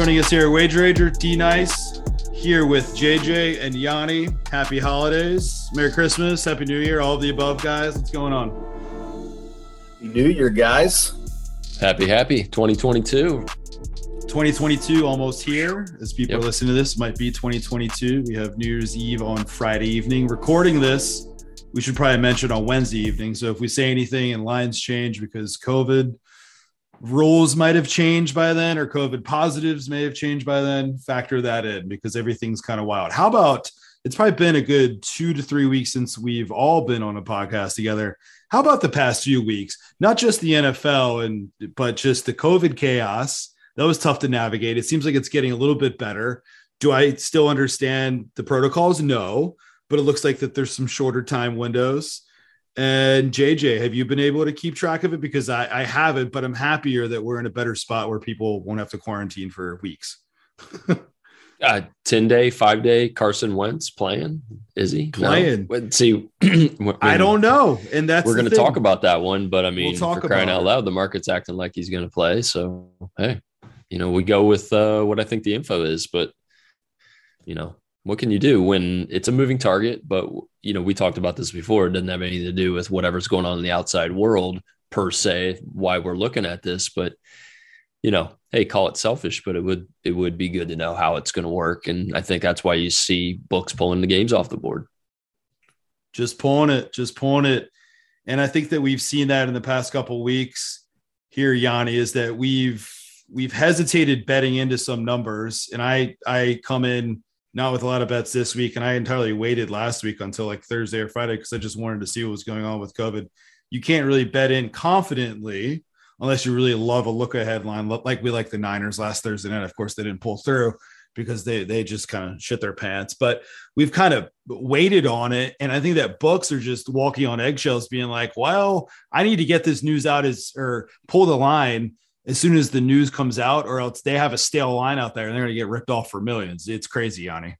joining us here at Wager Rager, D Nice, here with JJ and Yanni. Happy holidays, Merry Christmas, Happy New Year, all of the above, guys. What's going on? New Year, guys. Happy, happy 2022. 2022 almost here. As people yep. are listening to this, might be 2022. We have New Year's Eve on Friday evening. Recording this, we should probably mention on Wednesday evening. So if we say anything and lines change because COVID rules might have changed by then or COVID positives may have changed by then, factor that in because everything's kind of wild. How about it's probably been a good two to three weeks since we've all been on a podcast together. How about the past few weeks? Not just the NFL and but just the COVID chaos. That was tough to navigate. It seems like it's getting a little bit better. Do I still understand the protocols? No, but it looks like that there's some shorter time windows. And JJ, have you been able to keep track of it? Because I, I haven't, but I'm happier that we're in a better spot where people won't have to quarantine for weeks. uh, 10 day, five day Carson Wentz playing. Is he playing? No? See, I don't know. And that's we're going to talk about that one, but I mean, we'll for crying out loud, the market's acting like he's going to play. So, hey, you know, we go with uh, what I think the info is, but you know, what can you do when it's a moving target? But you know, we talked about this before. It doesn't have anything to do with whatever's going on in the outside world per se. Why we're looking at this, but you know, hey, call it selfish, but it would it would be good to know how it's going to work, and I think that's why you see books pulling the games off the board. Just pulling it, just pulling it, and I think that we've seen that in the past couple weeks here, Yanni, is that we've we've hesitated betting into some numbers, and I I come in not with a lot of bets this week. And I entirely waited last week until like Thursday or Friday because I just wanted to see what was going on with COVID. You can't really bet in confidently unless you really love a look ahead line, like we like the Niners last Thursday night. Of course, they didn't pull through because they they just kind of shit their pants. But we've kind of waited on it, and I think that books are just walking on eggshells, being like, "Well, I need to get this news out as or pull the line as soon as the news comes out, or else they have a stale line out there and they're going to get ripped off for millions. It's crazy, Yanni.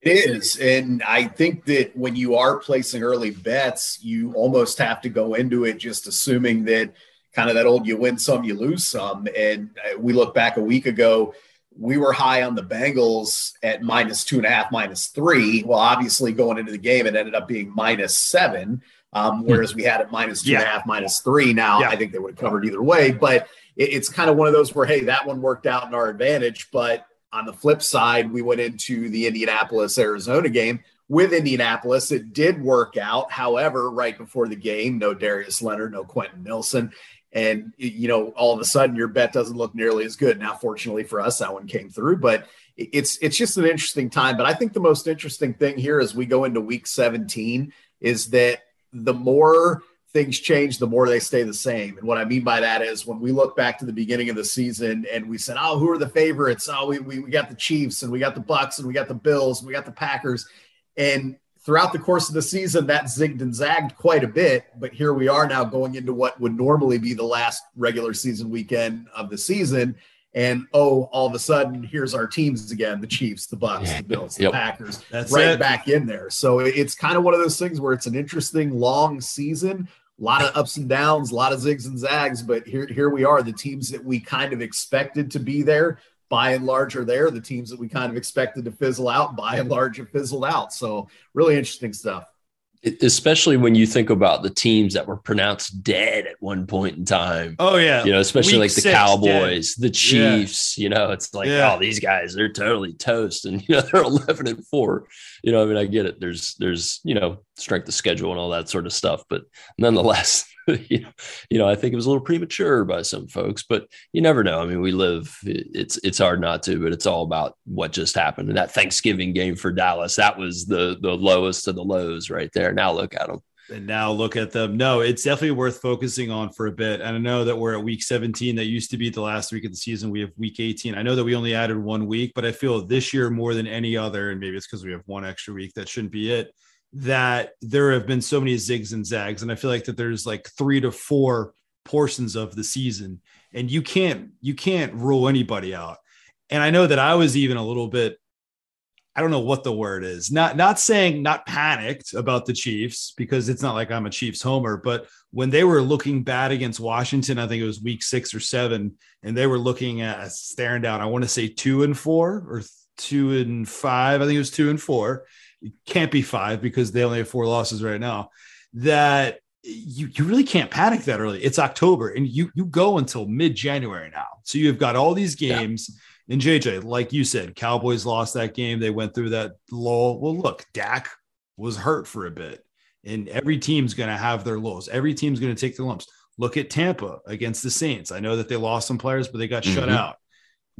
It is. And I think that when you are placing early bets, you almost have to go into it just assuming that kind of that old you win some, you lose some. And uh, we look back a week ago, we were high on the Bengals at minus two and a half, minus three. Well, obviously, going into the game, it ended up being minus seven. Um, hmm. whereas we had it minus two yeah. and a half, minus three. Now yeah. I think they would have covered either way, but it, it's kind of one of those where hey, that one worked out in our advantage. But on the flip side, we went into the Indianapolis Arizona game with Indianapolis. It did work out. However, right before the game, no Darius Leonard, no Quenton Nelson. And you know, all of a sudden, your bet doesn't look nearly as good. Now, fortunately for us, that one came through. But it's it's just an interesting time. But I think the most interesting thing here as we go into Week 17 is that the more things change, the more they stay the same. And what I mean by that is when we look back to the beginning of the season and we said, oh, who are the favorites? Oh, we, we, we got the Chiefs and we got the Bucs and we got the Bills and we got the Packers. And throughout the course of the season, that zigged and zagged quite a bit. But here we are now going into what would normally be the last regular season weekend of the season and oh, all of a sudden, here's our teams again: the Chiefs, the Bucs, the Bills, the yep. Packers. That's right it. back in there. So it's kind of one of those things where it's an interesting long season, a lot of ups and downs, a lot of zigs and zags. But here, here we are. The teams that we kind of expected to be there, by and large, are there. The teams that we kind of expected to fizzle out, by and large, have fizzled out. So really interesting stuff especially when you think about the teams that were pronounced dead at one point in time. Oh yeah, you know, especially Week like the Cowboys, dead. the Chiefs. Yeah. You know, it's like yeah. oh, these guys they're totally toast, and you know they're eleven and four. You know, I mean, I get it. There's there's you know strength of schedule and all that sort of stuff, but nonetheless, you know, I think it was a little premature by some folks, but you never know. I mean, we live; it's it's hard not to, but it's all about what just happened. And that Thanksgiving game for Dallas, that was the the lowest of the lows right there. Now look at them. And now look at them. No, it's definitely worth focusing on for a bit. And I know that we're at week 17. That used to be the last week of the season. We have week 18. I know that we only added one week, but I feel this year more than any other, and maybe it's because we have one extra week. That shouldn't be it that there have been so many zigs and zags and i feel like that there's like three to four portions of the season and you can't you can't rule anybody out and i know that i was even a little bit I don't know what the word is. Not not saying not panicked about the Chiefs because it's not like I'm a Chiefs homer, but when they were looking bad against Washington, I think it was week 6 or 7 and they were looking at staring down I want to say 2 and 4 or 2 and 5. I think it was 2 and 4. It can't be 5 because they only have 4 losses right now. That you, you really can't panic that early. It's October and you you go until mid-January now. So you've got all these games yeah and JJ, like you said, Cowboys lost that game. They went through that lull. Well, look, Dak was hurt for a bit, and every team's going to have their lows. Every team's going to take the lumps. Look at Tampa against the Saints. I know that they lost some players, but they got mm-hmm. shut out.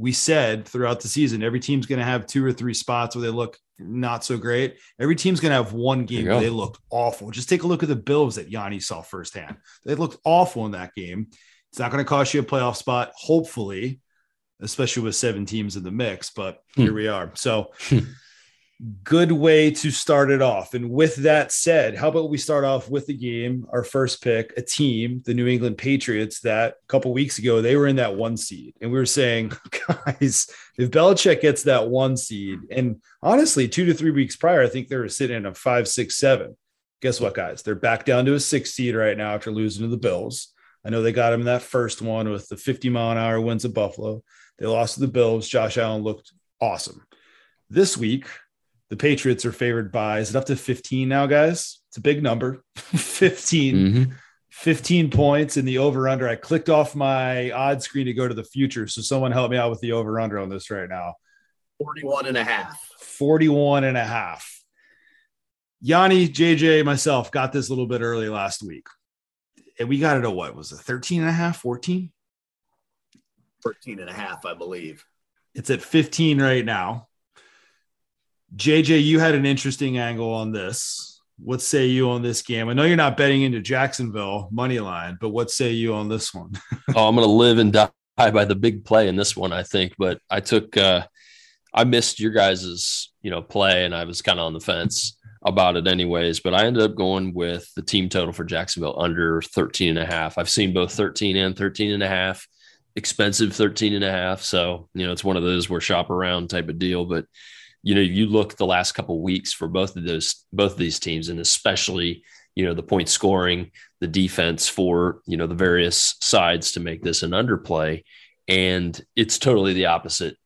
We said throughout the season, every team's going to have two or three spots where they look not so great. Every team's going to have one game where they look awful. Just take a look at the Bills that Yanni saw firsthand. They looked awful in that game. It's not going to cost you a playoff spot, hopefully especially with seven teams in the mix. But hmm. here we are. So, good way to start it off. And with that said, how about we start off with the game? Our first pick, a team, the New England Patriots, that a couple weeks ago they were in that one seed, and we were saying, guys, if Belichick gets that one seed, and honestly, two to three weeks prior, I think they were sitting in a five, six, seven. Guess what, guys? They're back down to a six seed right now after losing to the Bills. I know they got him in that first one with the 50 mile an hour winds of Buffalo. They lost to the Bills. Josh Allen looked awesome. This week, the Patriots are favored by, is it up to 15 now, guys? It's a big number 15. Mm-hmm. 15 points in the over under. I clicked off my odd screen to go to the future. So someone help me out with the over under on this right now. 41 and a half. 41 and a half. Yanni, JJ, myself got this a little bit early last week. And we got it at what was it, 13 and a half, 14? 13 and a half, I believe. It's at 15 right now. JJ, you had an interesting angle on this. What say you on this game? I know you're not betting into Jacksonville money line, but what say you on this one? oh, I'm going to live and die by the big play in this one, I think. But I took, uh, I missed your guys's, you know, play, and I was kind of on the fence about it anyways. But I ended up going with the team total for Jacksonville under 13 and a half. I've seen both 13 and 13 and a half expensive 13 and a half. So, you know, it's one of those where shop around type of deal. But, you know, you look the last couple weeks for both of those, both of these teams, and especially, you know, the point scoring, the defense for, you know, the various sides to make this an underplay. And it's totally the opposite,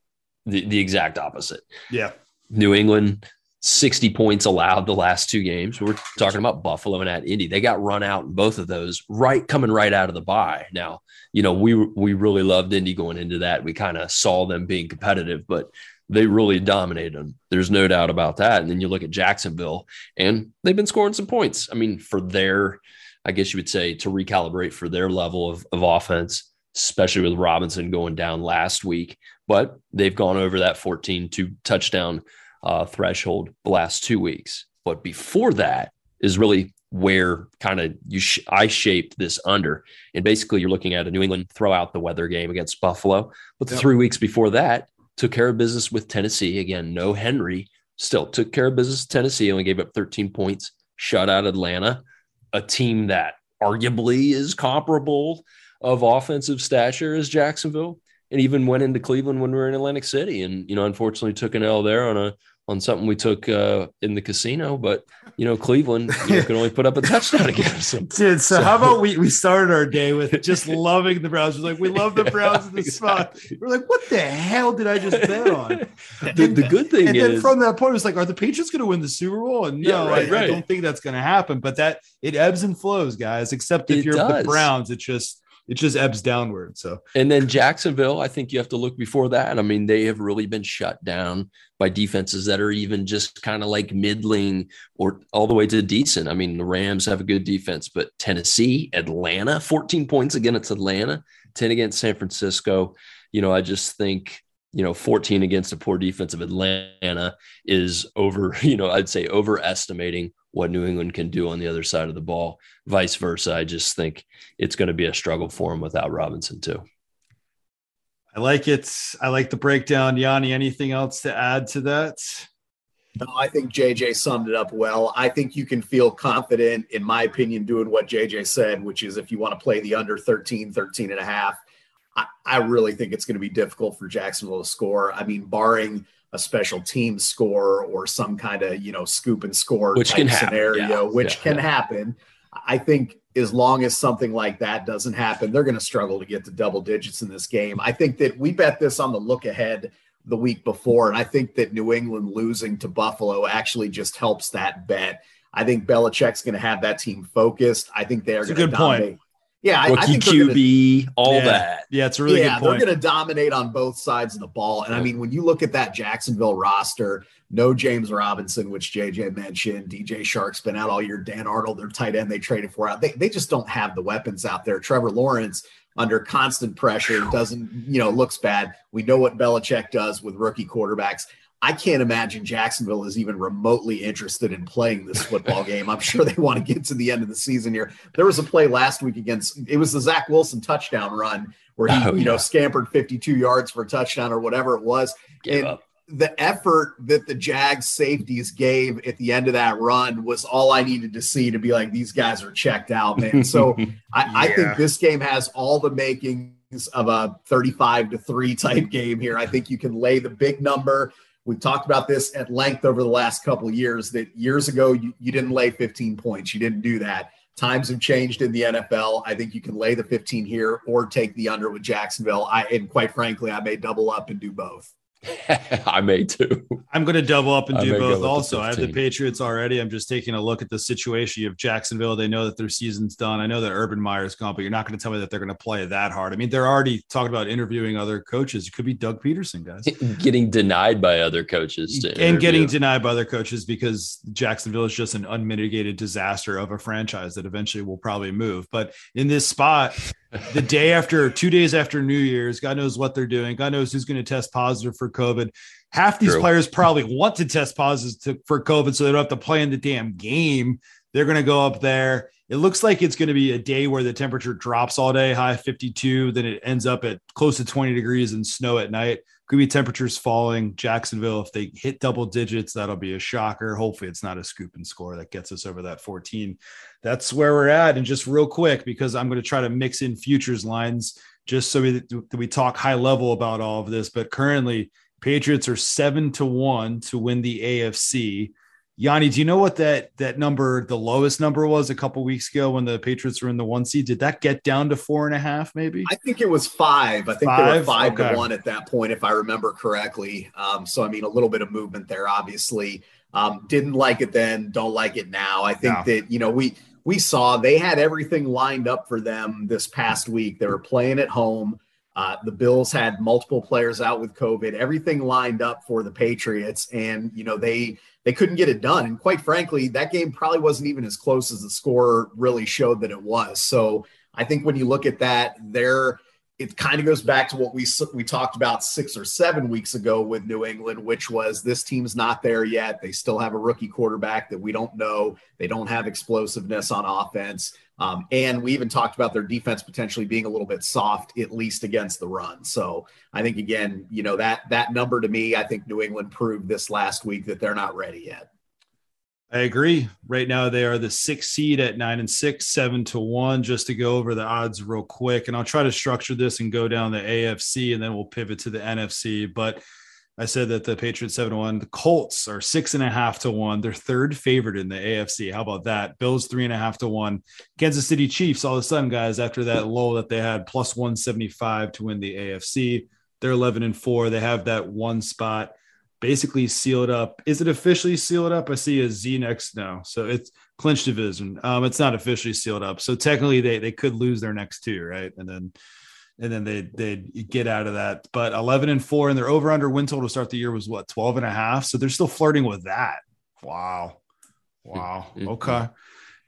the, the exact opposite. Yeah. New England 60 points allowed the last two games. We're talking about Buffalo and at Indy. They got run out in both of those, right coming right out of the bye. Now, you know, we we really loved Indy going into that. We kind of saw them being competitive, but they really dominated them. There's no doubt about that. And then you look at Jacksonville, and they've been scoring some points. I mean, for their, I guess you would say, to recalibrate for their level of, of offense, especially with Robinson going down last week. But they've gone over that 14 to touchdown uh, threshold the last two weeks. But before that is really where kind of you sh- I shaped this under. And basically, you're looking at a New England throw out the weather game against Buffalo. But the yep. three weeks before that, took care of business with Tennessee. Again, no Henry. Still took care of business. Tennessee only gave up 13 points. Shut out Atlanta, a team that arguably is comparable of offensive stature as Jacksonville and even went into Cleveland when we were in Atlantic City, and you know, unfortunately, took an L there on a on something we took uh, in the casino. But you know, Cleveland you know, can only put up a touchdown against them. Dude, so, so, how about we we started our day with just loving the Browns? We're like, we love the Browns yeah, in the exactly. spot. We're like, what the hell did I just bet on? the, the, good thing and is, then from that point, it's like, are the Patriots going to win the Super Bowl? And no, yeah, right, I, right. I, don't think that's going to happen. But that it ebbs and flows, guys. Except if it you're does. the Browns, it just it just ebbs downward. So, and then Jacksonville, I think you have to look before that. I mean, they have really been shut down by defenses that are even just kind of like middling or all the way to decent. I mean, the Rams have a good defense, but Tennessee, Atlanta, 14 points against Atlanta, 10 against San Francisco. You know, I just think you know 14 against a poor defense of Atlanta is over you know I'd say overestimating what New England can do on the other side of the ball. Vice versa, I just think it's going to be a struggle for him without Robinson too. I like it. I like the breakdown. Yanni, anything else to add to that? No, I think JJ summed it up well. I think you can feel confident, in my opinion, doing what JJ said, which is if you want to play the under 13, 13 and a half, I, I really think it's going to be difficult for Jacksonville to score. I mean, barring a special team score or some kind of you know scoop and score which type scenario, yeah. which yeah, can yeah. happen. I think as long as something like that doesn't happen, they're going to struggle to get to double digits in this game. I think that we bet this on the look ahead the week before, and I think that New England losing to Buffalo actually just helps that bet. I think Belichick's going to have that team focused. I think they are going to dominate. Point. Yeah, I, I think QB, gonna, all yeah. that. Yeah, it's a really yeah, They're going to dominate on both sides of the ball. And I mean, when you look at that Jacksonville roster, no James Robinson, which JJ mentioned, DJ Chark's been out all year, Dan Arnold, their tight end they traded for out. They, they just don't have the weapons out there. Trevor Lawrence under constant pressure doesn't, you know, looks bad. We know what Belichick does with rookie quarterbacks. I can't imagine Jacksonville is even remotely interested in playing this football game. I'm sure they want to get to the end of the season here. There was a play last week against it was the Zach Wilson touchdown run where he, oh, you know, scampered 52 yards for a touchdown or whatever it was. Gave and up. the effort that the Jags safeties gave at the end of that run was all I needed to see to be like, these guys are checked out, man. So I, yeah. I think this game has all the makings of a 35 to 3 type game here. I think you can lay the big number. We've talked about this at length over the last couple years that years ago you, you didn't lay 15 points. You didn't do that. Times have changed in the NFL. I think you can lay the 15 here or take the under with Jacksonville. I and quite frankly, I may double up and do both. I may too. I'm going to double up and do both. Also, I have the Patriots already. I'm just taking a look at the situation. You have Jacksonville. They know that their season's done. I know that Urban Meyer's gone, but you're not going to tell me that they're going to play that hard. I mean, they're already talking about interviewing other coaches. It could be Doug Pederson, guys. getting denied by other coaches and getting denied by other coaches because Jacksonville is just an unmitigated disaster of a franchise that eventually will probably move. But in this spot, the day after, two days after New Year's, God knows what they're doing. God knows who's going to test positive for COVID. Half these True. players probably want to test positive to, for COVID so they don't have to play in the damn game. They're going to go up there. It looks like it's going to be a day where the temperature drops all day, high 52. Then it ends up at close to 20 degrees and snow at night. Could be temperatures falling. Jacksonville, if they hit double digits, that'll be a shocker. Hopefully, it's not a scoop and score that gets us over that 14. That's where we're at. And just real quick, because I'm going to try to mix in futures lines just so we, we talk high level about all of this. But currently, Patriots are seven to one to win the AFC. Yanni, do you know what that that number, the lowest number was a couple weeks ago when the Patriots were in the one seed? Did that get down to four and a half, maybe? I think it was five. I think five? they were five okay. to one at that point, if I remember correctly. Um, so I mean, a little bit of movement there, obviously. Um, didn't like it then, don't like it now. I think that you know we we saw they had everything lined up for them this past week. They were playing at home. Uh, the Bills had multiple players out with COVID, everything lined up for the Patriots, and you know they they couldn't get it done. And quite frankly, that game probably wasn't even as close as the score really showed that it was. So I think when you look at that, there it kind of goes back to what we we talked about six or seven weeks ago with New England, which was this team's not there yet. They still have a rookie quarterback that we don't know. They don't have explosiveness on offense. Um, and we even talked about their defense potentially being a little bit soft, at least against the run. So I think again, you know that that number to me, I think New England proved this last week that they're not ready yet. I agree. Right now, they are the six seed at nine and six, seven to one. Just to go over the odds real quick, and I'll try to structure this and go down the AFC, and then we'll pivot to the NFC. But I said that the Patriots seven to one. The Colts are six and a half to one. They're third favorite in the AFC. How about that? Bills three and a half to one. Kansas City Chiefs, all of a sudden, guys, after that low that they had, plus one seventy five to win the AFC. They're eleven and four. They have that one spot basically sealed up. Is it officially sealed up? I see a Z next now, so it's clinch division. Um, it's not officially sealed up. So technically, they they could lose their next two, right? And then and then they they get out of that. But 11 and 4 and their over under win total to start the year was what 12 and a half. So they're still flirting with that. Wow. Wow. Okay.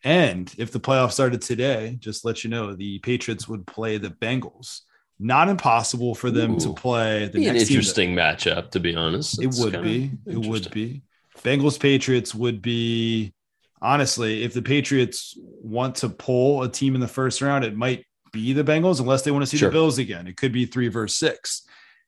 And if the playoffs started today, just let you know, the Patriots would play the Bengals. Not impossible for them Ooh, to play the next an interesting matchup, to be honest. That's it would be. It would be. Bengals Patriots would be honestly, if the Patriots want to pull a team in the first round, it might be the Bengals unless they want to see sure. the Bills again. It could be three versus six.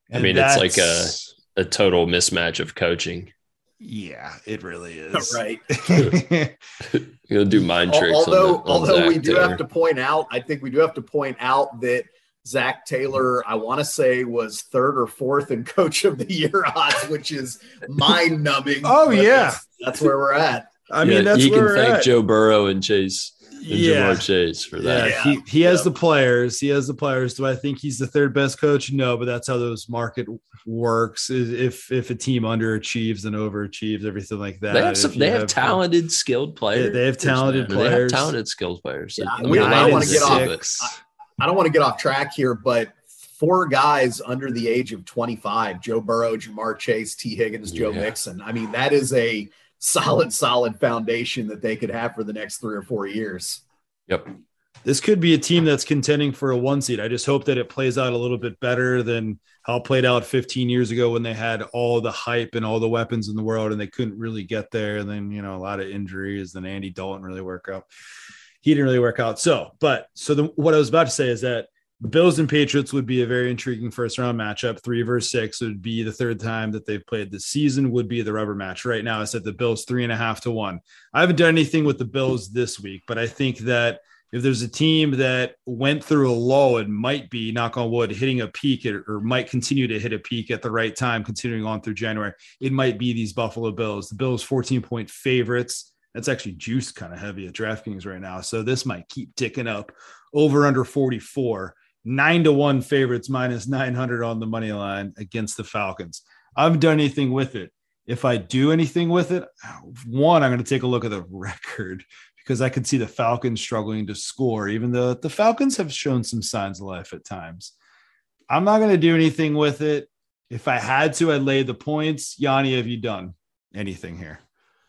And I mean, it's like a, a total mismatch of coaching. Yeah, it really is. Right. You'll do mind tricks. Although, on the, on although Zach we do have to point out, I think we do have to point out that Zac Taylor, I want to say, was third or fourth in coach of the year odds, which is mind numbing. oh, yeah. That's, that's, where we're at. I mean, yeah, that's you can thank at. Joe Burrow and Chase And yeah. Ja'Marr Chase for that. Yeah, he, he has the players. He has the players. Do I think he's the third best coach? No, but that's how those market works. If if a team underachieves and overachieves, everything like that. They have some, they have, have talented, skilled players. They have talented players. They have talented, skilled players. Yeah, I, mean, I don't want to get off. I, I don't want to get off track here, but four guys under the age of 25 Joe Burrow, Ja'Marr Chase, Tee Higgins, Joe yeah. Mixon. I mean, that is a solid, solid foundation that they could have for the next three or four years. Yep. This could be a team that's contending for a one seed. I just hope that it plays out a little bit better than how it played out 15 years ago when they had all the hype and all the weapons in the world and they couldn't really get there. And then, you know, a lot of injuries. Then Andy Dalton really work out. He didn't really work out. So, but so the, what I was about to say is that Bills and Patriots would be a very intriguing first round matchup. Three versus six would be the third time that they've played this season, would be the rubber match. Right now, I said the Bills three and a half to one. I haven't done anything with the Bills this week, but I think that if there's a team that went through a low and might be, knock on wood, hitting a peak or, or might continue to hit a peak at the right time, continuing on through January, it might be these Buffalo Bills. The Bills 14 point favorites. That's actually juice kind of heavy at DraftKings right now. So this might keep ticking up over under 44 nine to one favorites minus 900 on the money line against the Falcons. I haven't done anything with it. If I do anything with it, one, I'm going to take a look at the record because I could see the Falcons struggling to score, even though the Falcons have shown some signs of life at times. I'm not going to do anything with it. If I had to, I'd lay the points. Yanni, have you done anything here?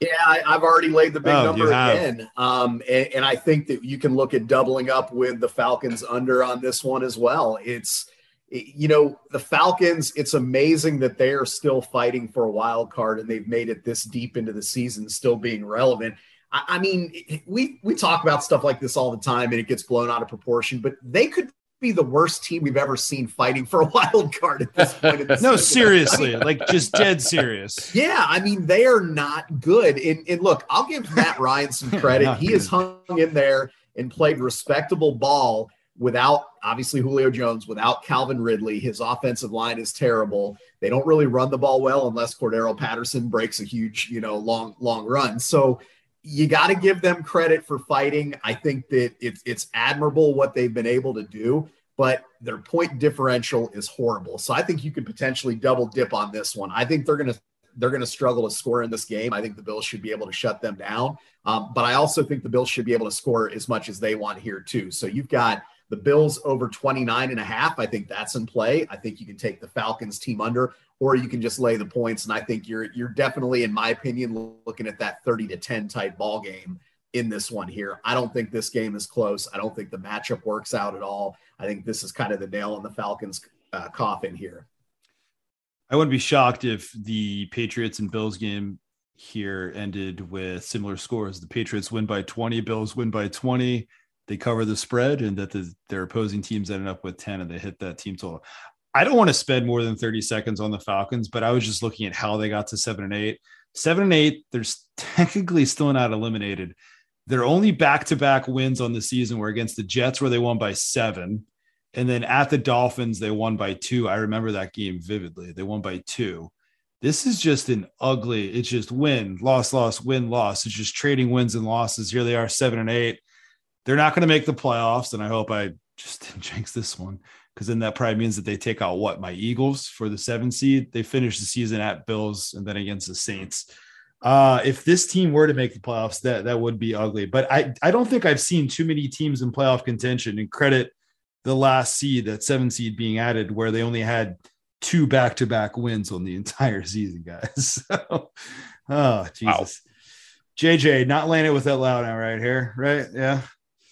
Yeah, I, have already laid the big oh, number again. Um, and, and, I think that you can look at doubling up with the Falcons under on this one as well. It's, you know, the Falcons, it's amazing that they are still fighting for a wild card and they've made it this deep into the season, still being relevant. I, I mean, we, we talk about stuff like this all the time and it gets blown out of proportion, but they could be the worst team we've ever seen fighting for a wild card at this point. No, seriously, like just dead serious. Yeah, I mean they are not good. And, and look, I'll give Matt Ryan some credit. he good. has hung in there and played respectable ball without obviously Julio Jones, without Calvin Ridley. His offensive line is terrible. They don't really run the ball well unless Cordarrelle Patterson breaks a huge, you know, long long run. So you got to give them credit for fighting. I think that it's it's admirable what they've been able to do, but their point differential is horrible. So I think you could potentially double dip on this one. I think they're gonna they're gonna struggle to score in this game. I think the Bills should be able to shut them down, um, but I also think the Bills should be able to score as much as they want here too. So you've got the Bills over 29 and a half. I think that's in play. I think you can take the Falcons team under or you can just lay the points. And I think you're you're definitely, in my opinion, looking at that 30 to 10 type ball game in this one here. I don't think this game is close. I don't think the matchup works out at all. I think this is kind of the nail in the Falcons' uh, coffin here. I wouldn't be shocked if the Patriots and Bills game here ended with similar scores. The Patriots win by 20, Bills win by 20. They cover the spread, and that the, their opposing teams ended up with 10 and they hit that team total. I don't want to spend more than 30 seconds on the Falcons, but I was just looking at how they got to seven and eight. Seven and eight, they're technically still not eliminated. Their only back to back wins on the season were against the Jets, where they won by seven. And then at the Dolphins, they won by two. I remember that game vividly. They won by two. This is just an ugly, it's just win, loss, loss, win, loss. It's just trading wins and losses. Here they are, seven and eight. They're not going to make the playoffs. And I hope I just didn't jinx this one because then that probably means that they take out what my Eagles for the seven seed. They finish the season at Bills and then against the Saints. Uh, if this team were to make the playoffs, that that would be ugly. But I I don't think I've seen too many teams in playoff contention. And credit the last seed, that seven seed being added, where they only had two back to back wins on the entire season, guys. so, oh Jesus, wow. JJ, not laying it with that loud now right here, right? Yeah.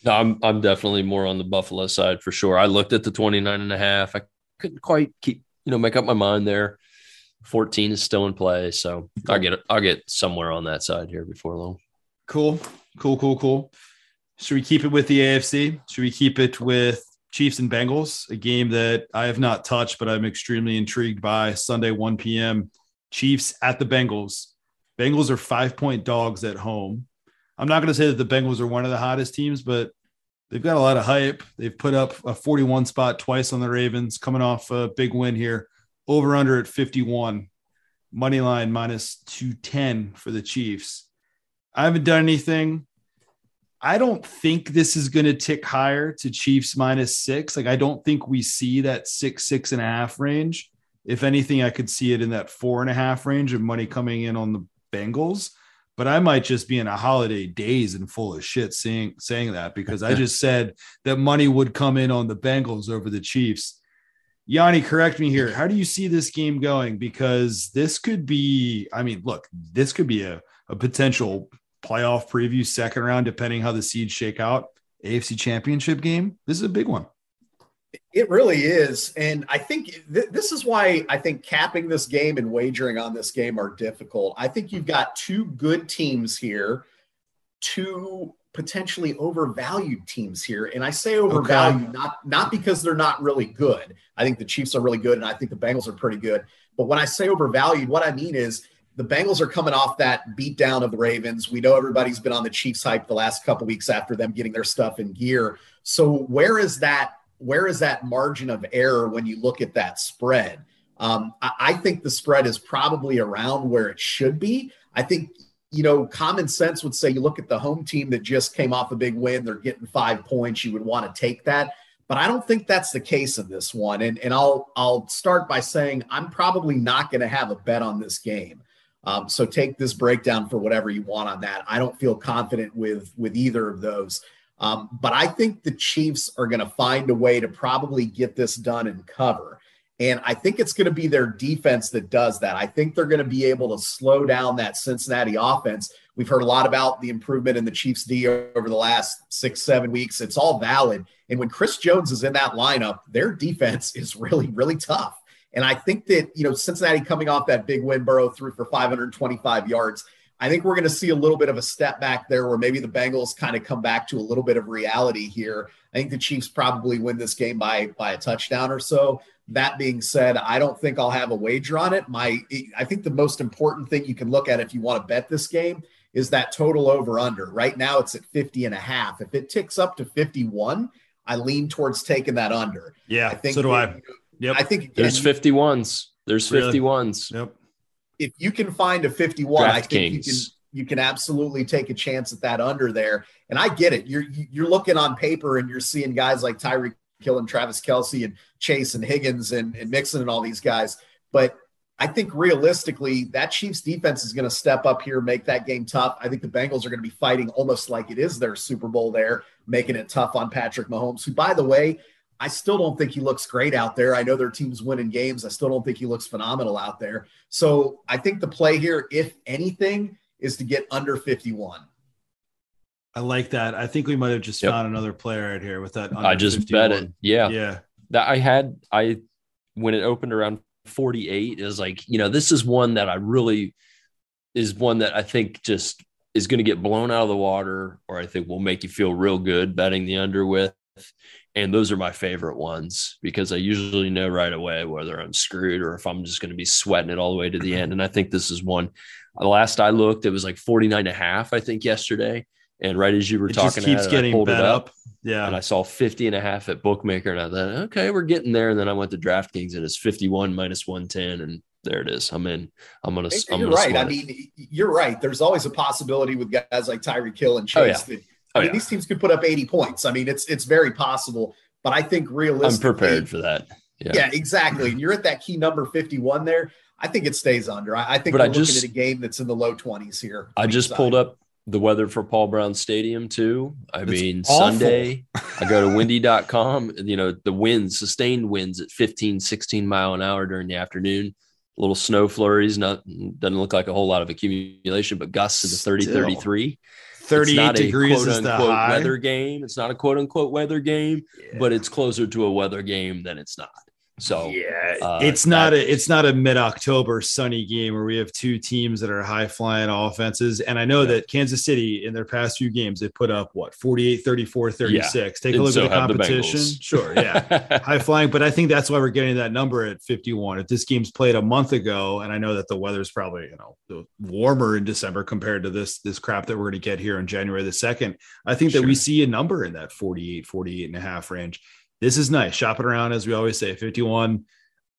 No, I'm I'm definitely more on the Buffalo side for sure. I looked at the 29 and a half. I couldn't quite keep, you know, make up my mind there. 14 is still in play, so I'll get. I'll get somewhere on that side here before long. Cool. Cool, cool, cool. Should we keep it with the AFC? Should we keep it with Chiefs and Bengals, a game that I have not touched, but I'm extremely intrigued by. Sunday, 1 p.m. Chiefs at the Bengals. Bengals are five point dogs at home. I'm not going to say that the Bengals are one of the hottest teams, but they've got a lot of hype. They've put up a 41 spot twice on the Ravens, coming off a big win here. Over under at 51. Money line minus 210 for the Chiefs. I haven't done anything. I don't think this is going to tick higher to Chiefs minus six. Like, I don't think we see that six, six and a half range. If anything, I could see it in that four and a half range of money coming in on the Bengals but I might just be in a holiday daze and full of shit saying saying that because I just said that money would come in on the Bengals over the Chiefs. Yanni, correct me here. How do you see this game going? Because this could be, I mean, look, this could be a, a potential playoff preview second round, depending how the seeds shake out. AFC championship game. This is a big one. It really is. And I think th- this is why I think capping this game and wagering on this game are difficult. I think you've got two good teams here, two potentially overvalued teams here. And I say overvalued okay. not not because they're not really good. I think the Chiefs are really good and I think the Bengals are pretty good. But when I say overvalued, what I mean is the Bengals are coming off that beat down of the Ravens. We know everybody's been on the Chiefs hype the last couple weeks after them getting their stuff in gear. So where is that where is that margin of error when you look at that spread? Um, I, I think the spread is probably around where it should be. I think you know, common sense would say you look at the home team that just came off a big win, they're getting five points, you would want to take that. But I don't think that's the case in this one. And, and I'll I'll start by saying I'm probably not going to have a bet on this game. Um, so take this breakdown for whatever you want on that. I don't feel confident with with either of those. Um, but I think the Chiefs are going to find a way to probably get this done and cover. And I think it's going to be their defense that does that. I think they're going to be able to slow down that Cincinnati offense. We've heard a lot about the improvement in the Chiefs D over the last six, seven weeks. It's all valid. And when Chris Jones is in that lineup, their defense is really, really tough. And I think that, you know, Cincinnati coming off that big win, Burrow threw for 525 yards. I think we're going to see a little bit of a step back there where maybe the Bengals kind of come back to a little bit of reality here. I think the Chiefs probably win this game by by a touchdown or so. That being said, I don't think I'll have a wager on it. My I think the most important thing you can look at if you want to bet this game is that total over under. Right now it's at 50 and a half. If it ticks up to 51, I lean towards taking that under. Yeah, I think so do I. Yep. I think again, there's 51s. There's 51s. Yep if you can find a 51, Draft I think Kings. you can you can absolutely take a chance at that under there. And I get it. You're you're looking on paper and you're seeing guys like Tyreek Hill and Travis Kelce and Chase and Higgins and, and Mixon and all these guys. But I think realistically, that Chiefs defense is going to step up here, make that game tough. I think the Bengals are going to be fighting almost like it is their Super Bowl there, making it tough on Patrick Mahomes, who, by the way, I still don't think he looks great out there. I know their team's winning games. I still don't think he looks phenomenal out there. So I think the play here, if anything, is to get under 51. I like that. I think we might have just yep. found another player right here with that. I just 51. bet it. Yeah. Yeah. That I had, I, when it opened around 48, is like, you know, this is one that I really, is one that I think just is going to get blown out of the water, or I think will make you feel real good betting the under with. And those are my favorite ones because I usually know right away whether I'm screwed or if I'm just going to be sweating it all the way to the end. And I think this is one. The last I looked, it was like 49 and a half, I think, yesterday. And right as you were it talking, keeps it, getting I pulled it up, up. Yeah. And I saw 50 and a half at bookmaker. And I thought, okay, we're getting there. And then I went to DraftKings and it's 51 minus 110. And there it is. I'm in. I'm gonna. I'm you're right. I mean, you're right. There's always a possibility with guys like Tyreek Hill and Chase oh, yeah. that Oh, I oh, mean, yeah. these teams could put up 80 points. I mean, it's it's very possible, but I think realistically, I'm prepared for that. Yeah, yeah exactly. And you're at that key number 51 there. I think it stays under. I, I think but we're I just, looking at a game that's in the low 20s here. I just side. pulled up the weather for Paul Brown Stadium too. I it's mean, awful. Sunday, I go to windy.com, you know, the winds, sustained winds at 15, 16 mile an hour during the afternoon. Little snow flurries, not doesn't look like a whole lot of accumulation, but gusts to the 30, Still. 33. 38 degrees is the high. weather game. It's not a quote unquote weather game, yeah. but it's closer to a weather game than it's not. So yeah, uh, it's not a it's not a mid October sunny game where we have two teams that are high flying offenses. And I know yeah. that Kansas City in their past few games they put up what 48, 34, 36. Yeah. Take a look so at the competition. The sure, yeah, high flying. But I think that's why we're getting that number at 51. If this game's played a month ago, and I know that the weather's probably you know warmer in December compared to this this crap that we're going to get here on January the second, I think that we see a number in that 48, 48 and a half range this is nice. Shop it around, as we always say. 51.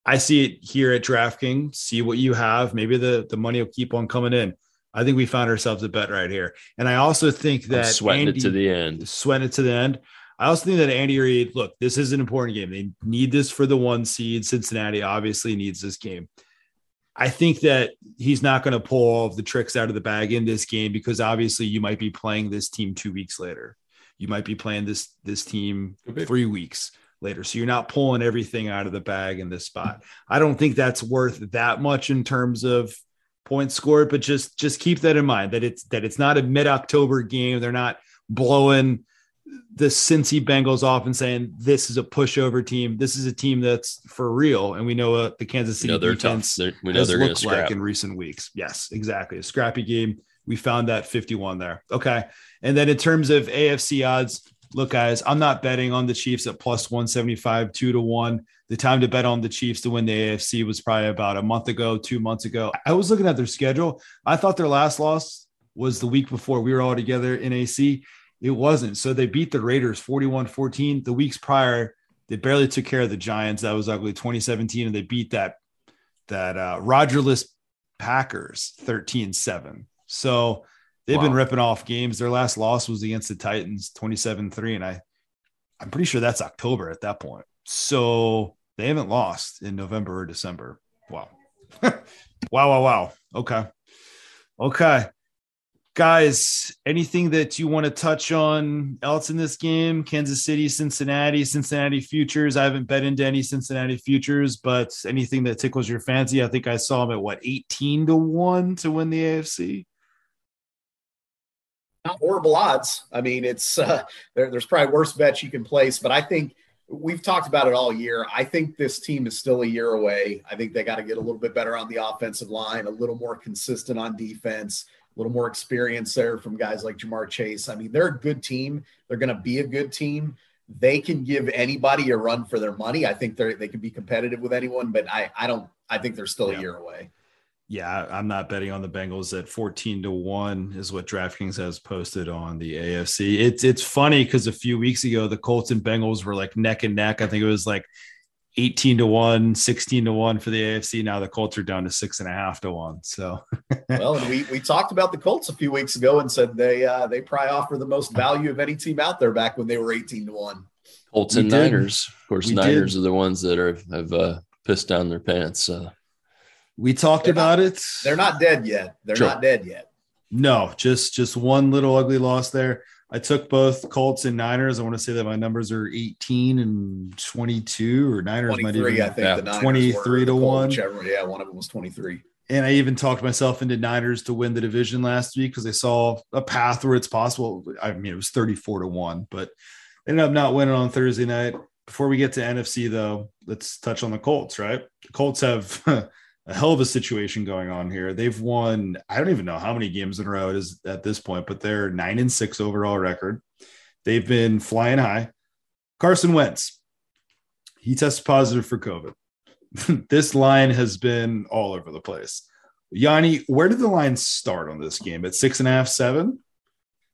I see it here at DraftKings. See what you have. Maybe the, the money will keep on coming in. I think we found ourselves a bet right here. And I also think that I'm sweating Andy, it to the end. Sweating it to the end. I also think that Andy Reid, look, this is an important game. They need this for the one seed. Cincinnati obviously needs this game. I think that he's not going to pull all of the tricks out of the bag in this game because obviously you might be playing this team two weeks later you might be playing this this team three weeks later. So you're not pulling everything out of the bag in this spot. I don't think that's worth that much in terms of points scored, but just just keep that in mind that it's that it's not a mid-October game. They're not blowing the Cincy Bengals off and saying this is a pushover team. This is a team that's for real, and we know what the Kansas City we know defense they're we know they're looked like in recent weeks. Yes, exactly, a scrappy game. We found that 51 there. Okay, and then in terms of AFC odds, look, guys, I'm not betting on the Chiefs at plus 175, two to one. The time to bet on the Chiefs to win the AFC was probably about a month ago, two months ago. I was looking at their schedule. I thought their last loss was the week before we were all together in AC. It wasn't. So they beat the Raiders 41 14. The weeks prior, they barely took care of the Giants. That was ugly 2017. And they beat that, that uh, Rodgerless Packers 13 7. So They've wow. been ripping off games. Their last loss was against the Titans, 27-3. And I I'm pretty sure that's October at that point. So they haven't lost in November or December. Wow. wow, wow, wow. Okay. Okay. Guys, anything that you want to touch on else in this game? Kansas City, Cincinnati, Cincinnati futures. I haven't bet into any Cincinnati futures, but anything that tickles your fancy. I think I saw them at what 18 to 1 to win the AFC not horrible odds. I mean, it's uh, there, there's probably worse bets you can place, but I think we've talked about it all year. I think this team is still a year away. I think they got to get a little bit better on the offensive line, a little more consistent on defense, a little more experience there from guys like Ja'Marr Chase. I mean, they're a good team. They're going to be a good team. They can give anybody a run for their money. I think they they can be competitive with anyone, but I I don't. I think they're still yeah. a year away yeah, I'm not betting on the Bengals at 14 to 1 is what DraftKings has posted on the AFC. It's it's funny because a few weeks ago the Colts and Bengals were like neck and neck. I think it was like 18 to 1, 16 to 1 for the AFC. Now the Colts are down to six and a half to one. So well, and we we talked about the Colts a few weeks ago and said they uh they probably offer the most value of any team out there back when they were 18 to 1. Colts and Niners. Of course, we Niners did. are the ones that are have uh, pissed down their pants. Uh, we talked they're about not, it. They're not dead yet. They're sure. not dead yet. No, just just one little ugly loss there. I took both Colts and Niners. I want to say that my numbers are 18 and 22, or Niners might even I think yeah, the Niners 23 to one. Whichever, yeah, one of them was 23. And I even talked myself into Niners to win the division last week because I saw a path where it's possible. I mean, it was 34 to one, but ended up not winning on Thursday night. Before we get to NFC, though, let's touch on the Colts. Right, the Colts have a hell of a situation going on here. They've won, I don't even know how many games in a row it is at this point, but they're nine and six overall record. They've been flying high. Carson Wentz, he tested positive for COVID. this line has been all over the place. Yanni, where did the line start on this game? At six and a half, seven?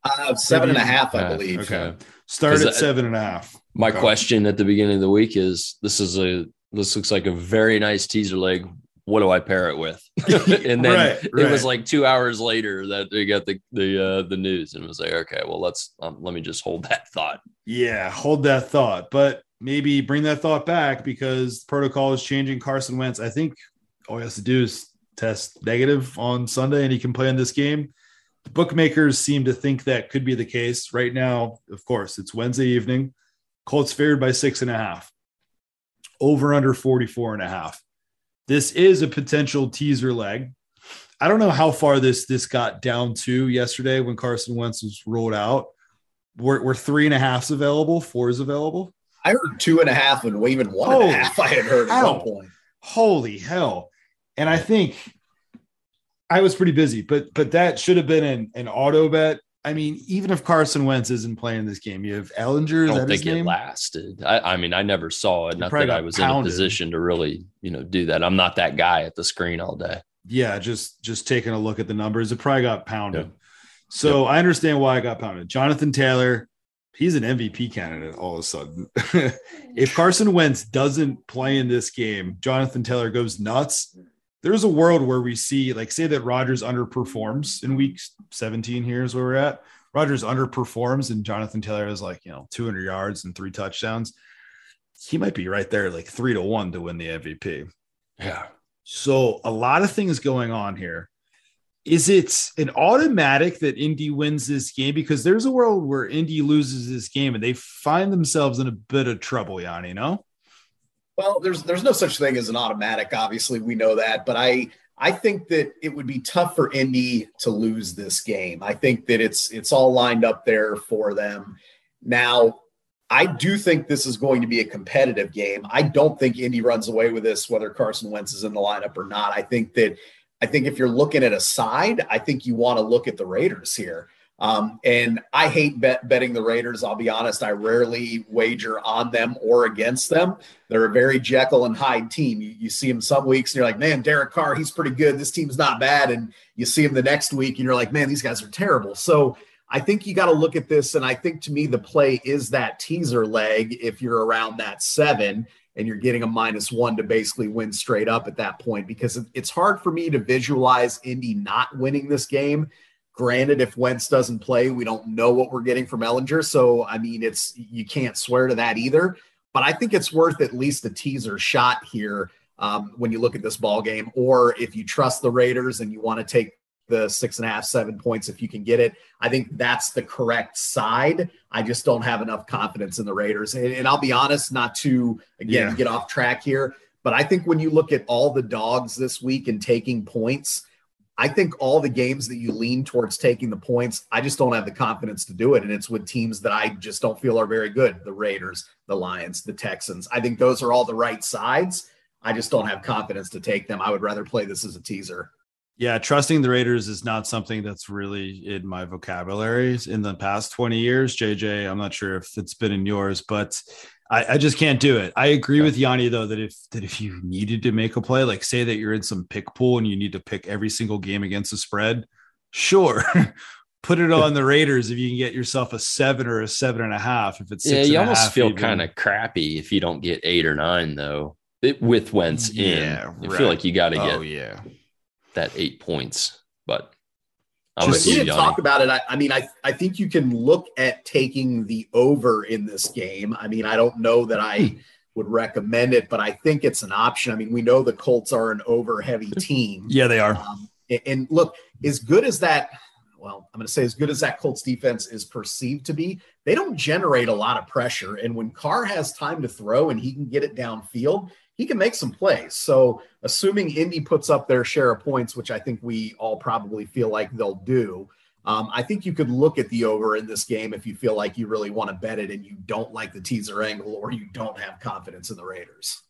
Uh, seven and a half, I believe. Okay. Start at seven and a half. My okay. question at the beginning of the week is this is a this looks like a very nice teaser leg what do I pair it with? and then right, right. it was like two hours later that they got the the uh, the news, and was like, okay, well, let's um, let me just hold that thought. Yeah, hold that thought, but maybe bring that thought back because protocol is changing. Carson Wentz, I think all he has to do is test negative on Sunday, and he can play in this game. The bookmakers seem to think that could be the case right now. Of course, it's Wednesday evening. Colts favored by six and a half. Over under 44 and a half this is a potential teaser leg. I don't know how far this this got down to yesterday when Carson Wentz was rolled out. Were, were three and a halfs available? Four is available. I heard two and a half and even one Holy and a half. I had heard hell. at one point. Holy hell! And I think I was pretty busy, but but that should have been an, an auto bet. I mean, even if Carson Wentz isn't playing this game, you have Ehlinger. I don't think it lasted. I, I, mean, I never saw it. Not that I was pounded. in a position to really, you know, do that. I'm not that guy at the screen all day. Yeah, just just taking a look at the numbers, it probably got pounded. Yep. So yep. I understand why I got pounded. Jonathan Taylor, he's an MVP candidate all of a sudden. if Carson Wentz doesn't play in this game, Jonathan Taylor goes nuts. There's a world where we see, like, say that Rodgers underperforms in week 17. Here's where we're at. Rodgers underperforms, and Jonathan Taylor is like, you know, 200 yards and three touchdowns. He might be right there, like three to one to win the MVP. Yeah. So a lot of things going on here is it an automatic that Indy wins this game? Because there's a world where Indy loses this game and they find themselves in a bit of trouble, Yanni, you know? Well, there's there's no such thing as an automatic. Obviously, we know that, but I I think that it would be tough for Indy to lose this game. I think that it's it's all lined up there for them. Now, I do think this is going to be a competitive game. I don't think Indy runs away with this, whether Carson Wentz is in the lineup or not. I think that I think if you're looking at a side, I think you want to look at the Raiders here. Um, and I hate bet, betting the Raiders. I'll be honest. I rarely wager on them or against them. They're a very Jekyll and Hyde team. You, you see them some weeks and you're like, man, Derek Carr, he's pretty good. This team's not bad. And you see him the next week and you're like, man, these guys are terrible. So I think you got to look at this. And I think to me, the play is that teaser leg if you're around that seven and you're getting a minus one to basically win straight up at that point because it's hard for me to visualize Indy not winning this game. Granted, if Wentz doesn't play, we don't know what we're getting from Ehlinger. So, I mean, it's you can't swear to that either. But I think it's worth at least a teaser shot here um, when you look at this ball game. Or if you trust the Raiders and you want to take the six and a half, seven points if you can get it. I think that's the correct side. I just don't have enough confidence in the Raiders. And, and I'll be honest, not to again yeah. get off track here, but I think when you look at all the dogs this week and taking points, I think all the games that you lean towards taking the points, I just don't have the confidence to do it. And it's with teams that I just don't feel are very good the Raiders, the Lions, the Texans. I think those are all the right sides. I just don't have confidence to take them. I would rather play this as a teaser. Yeah, trusting the Raiders is not something that's really in my vocabulary in the past 20 years. JJ, I'm not sure if it's been in yours, but I, I just can't do it. I agree with Yanni though that if that if you needed to make a play, like say that you're in some pick pool and you need to pick every single game against the spread, sure. Put it on the Raiders if you can get yourself a seven or a seven and a half. If it's yeah, you almost feel kind of crappy if you don't get eight or nine though. It, with Wentz yeah, in, right. feel like you got to oh, get. Oh yeah that eight points. But I'm just to talk about it. I, I, mean, I I think you can look at taking the over in this game. I mean, I don't know that I hmm. would recommend it, but I think it's an option. I mean, we know the Colts are an over heavy team. Yeah, they are. Um, and, and look, as good as that, well, I'm going to say as good as that Colts defense is perceived to be, they don't generate a lot of pressure. And when Carr has time to throw and he can get it downfield, he can make some plays. So, assuming Indy puts up their share of points, which I think we all probably feel like they'll do, um, I think you could look at the over in this game if you feel like you really want to bet it and you don't like the teaser angle or you don't have confidence in the Raiders.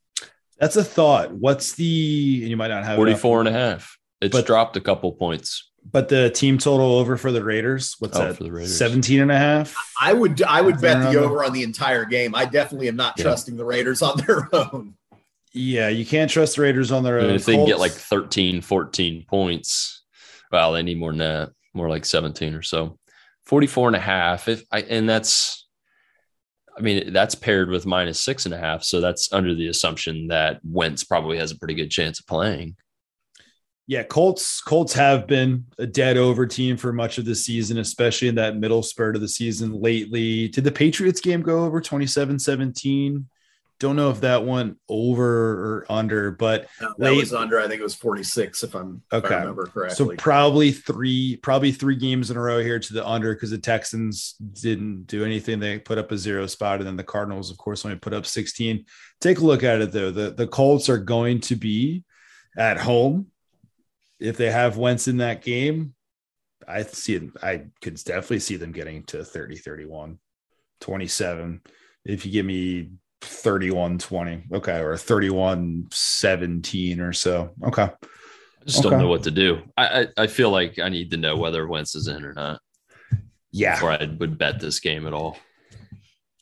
That's a thought. What's the, and you might not have 44 enough, and a half. It's but, dropped a couple points. But the team total over for the Raiders, what's oh, that? For the Raiders. 17 and a half? I would, I would bet the over on the entire game. I definitely am not yeah. trusting the Raiders on their own. Yeah, you can't trust the Raiders on their own. if they can get like 13, 14 points, well, they need more than that, more like 17 or so. 44 and a half. If I and that's I mean, that's paired with minus six and a half. So that's under the assumption that Wentz probably has a pretty good chance of playing. Yeah, Colts Colts have been a dead over team for much of the season, especially in that middle spurt of the season lately. Did the Patriots game go over 27-17? Don't know if that went over or under, but no, that late, was under. I think it was 46, if I'm okay. If I remember correctly. So probably three, probably three games in a row here to the under because the Texans didn't do anything. They put up a zero spot, and then the Cardinals, of course, only put up 16. Take a look at it though. The the Colts are going to be at home. If they have Wentz in that game, I see it. I could definitely see them getting to 30, 31, 27. If you give me 31 20. Okay. Or 31 17 or so. Okay. I just okay. don't know what to do. I, I, I feel like I need to know whether Wentz is in or not. Yeah. Before I would bet this game at all.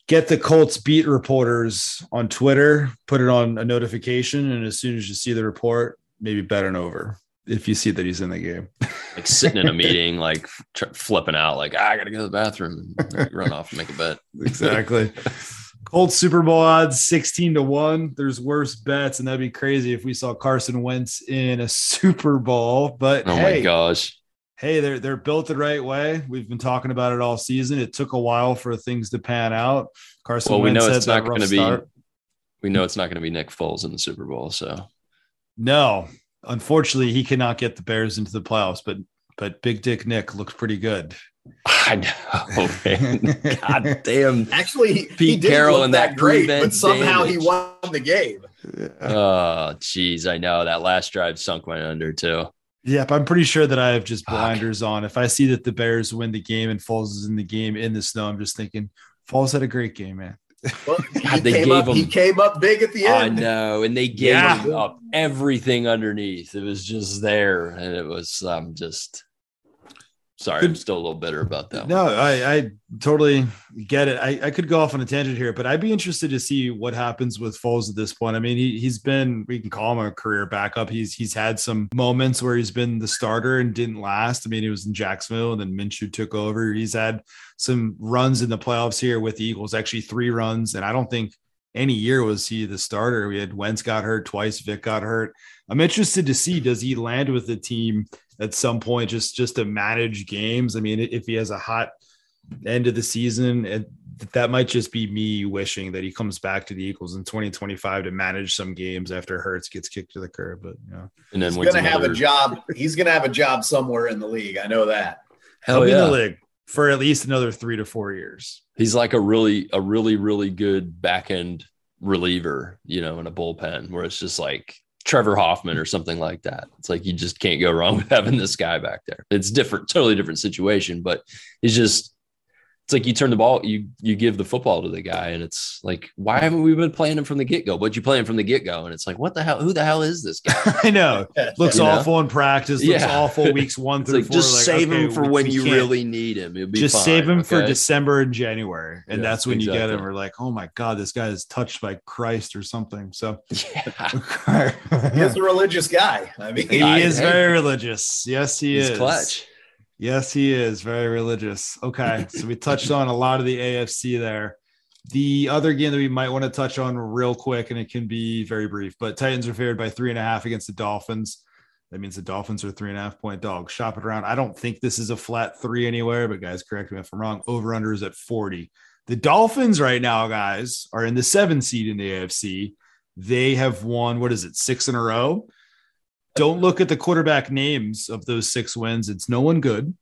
Get the Colts beat reporters on Twitter, put it on a notification, and as soon as you see the report, maybe bet an over if you see that he's in the game. like sitting in a meeting, like tr- flipping out, like ah, I gotta go to the bathroom, and run off and make a bet. exactly. Colts Super Bowl odds 16 to 1. There's worse bets, and that'd be crazy if we saw Carson Wentz in a Super Bowl. But oh hey, my gosh. Hey, they're they're built the right way. We've been talking about it all season. It took a while for things to pan out. Carson well, we Wentz know it's not going to be. We know it's not going to be Nick Foles in the Super Bowl. So, no, unfortunately, he cannot get the Bears into the playoffs. But but Big Dick Nick looks pretty good. I know, man. God damn. Actually, Pete Carroll and that great, but somehow damage. he won the game. Oh, geez, I know that last drive sunk my under too. Yep, I'm pretty sure that I have just blinders Fuck. on. If I see that the Bears win the game and Foles is in the game in the snow, I'm just thinking Foles had a great game, man. Well, God, they gave up, him, he came up big at the end. I know, and they gave yeah. him up everything underneath. It was just there, and it was um just Sorry, I'm still a little bitter about that. No, I, I totally get it. I, I could go off on a tangent here, but I'd be interested to see what happens with Foles at this point. I mean, he, he's been, we can call him a career backup. He's he's had some moments where he's been the starter and didn't last. I mean, he was in Jacksonville and then Minshew took over. He's had some runs in the playoffs here with the Eagles, actually three runs. And I don't think any year was he the starter. We had Wentz got hurt twice, Vick got hurt. I'm interested to see does he land with the team at some point just just to manage games. I mean, if he has a hot end of the season, and that might just be me wishing that he comes back to the Eagles in 2025 to manage some games after Hurts gets kicked to the curb. But yeah, and then he's gonna another... have a job. He's gonna have a job somewhere in the league. I know that. Hell oh, He'll yeah. in the league for at least another three to four years. He's like a really, a really, really good back end reliever, you know, in a bullpen where it's just like Trevor Hoffman or something like that. It's like you just can't go wrong with having this guy back there. It's different, totally different situation, but he's just it's like you turn the ball, you you give the football to the guy, and it's like, why haven't we been playing him from the get go? But you play him from the get go, and it's like, what the hell? Who the hell is this guy? I know. Looks awful know? in practice. Looks yeah. awful weeks one through like, four. Just like, save okay, him for when you really need him. just fine, save him okay? for December and January, and yeah, that's when exactly. you get him. We're like, oh my god, this guy is touched by Christ or something. So yeah. he's a religious guy. I mean, he I, is hey, very religious. Yes, he is clutch. Yes, he is very religious. Okay, so we touched on a lot of the AFC there. The other game that we might want to touch on real quick, and it can be very brief, but Titans are favored by three and a half against the Dolphins. That means the Dolphins are three and a half point dogs. Shop it around. I don't think this is a flat three anywhere, but guys, correct me if I'm wrong. Over under is at 40. The Dolphins right now, guys, are in the seven seed in the AFC. They have won, what is it, six in a row? Don't look at the quarterback names of those six wins. It's no one good.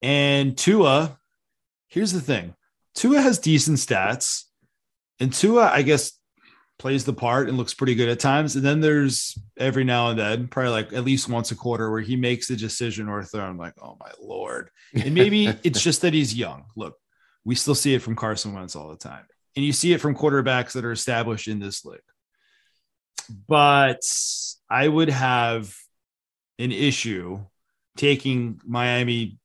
And Tua, here's the thing Tua has decent stats. And Tua, I guess, plays the part and looks pretty good at times. And then there's every now and then, probably like at least once a quarter, where he makes a decision or a throw. I'm like, oh my lord. And maybe it's just that he's young. Look, we still see it from Carson Wentz all the time, and you see it from quarterbacks that are established in this league but I would have an issue taking Miami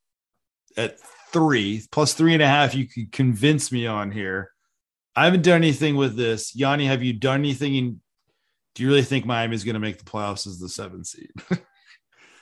at three plus three and a half. You could convince me on here. I haven't done anything with this. Yanni, have you done anything? In, do you really think Miami is going to make the playoffs as the seventh seed?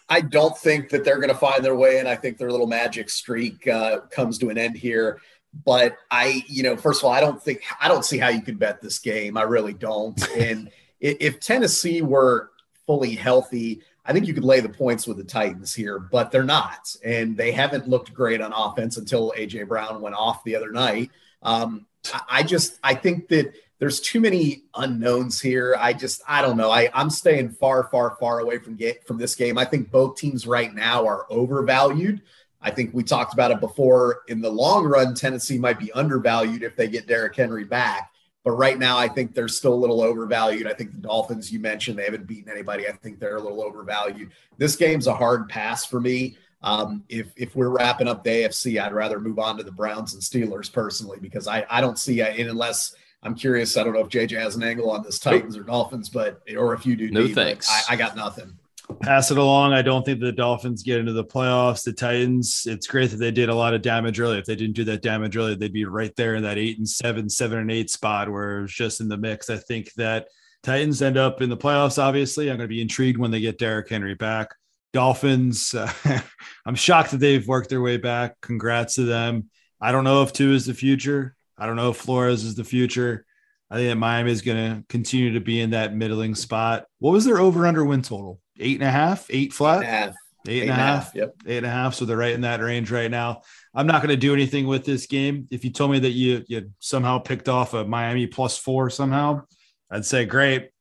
I don't think that they're going to find their way, and I think their little magic streak uh, comes to an end here. But I, you know, first of all, I don't think I don't see how you could bet this game. I really don't. And if Tennessee were fully healthy, I think you could lay the points with the Titans here, but they're not. And they haven't looked great on offense until A.J. Brown went off the other night. Um, I just, I think that there's too many unknowns here. I just, I don't know. I, I'm staying far, far, far away from get, from this game. I think both teams right now are overvalued. I think we talked about it before. In the long run, Tennessee might be undervalued if they get Derrick Henry back. But right now, I think they're still a little overvalued. I think the Dolphins, you mentioned, they haven't beaten anybody. I think they're a little overvalued. This game's a hard pass for me. Um, if if we're wrapping up the AFC, I'd rather move on to the Browns and Steelers personally because I I don't see it unless I'm curious. I don't know if JJ has an angle on this Titans or Dolphins, but or if you do. No thanks. I, I got nothing pass it along. I don't think the Dolphins get into the playoffs. The Titans, it's great that they did a lot of damage early. If they didn't do that damage early, they'd be right there in that eight and seven, seven and eight spot where it's just in the mix. I think that Titans end up in the playoffs. Obviously, I'm going to be intrigued when they get Derrick Henry back. Dolphins, uh, I'm shocked that they've worked their way back. Congrats to them. I don't know if Tua is the future. I don't know if Flores is the future. I think that Miami is going to continue to be in that middling spot. What was their over under win total? Eight and a half, eight flat, eight and a half, eight and a half, half. Yep, eight and a half. So they're right in that range right now. I'm not going to do anything with this game. If you told me that you you somehow picked off a Miami plus four somehow, I'd say great,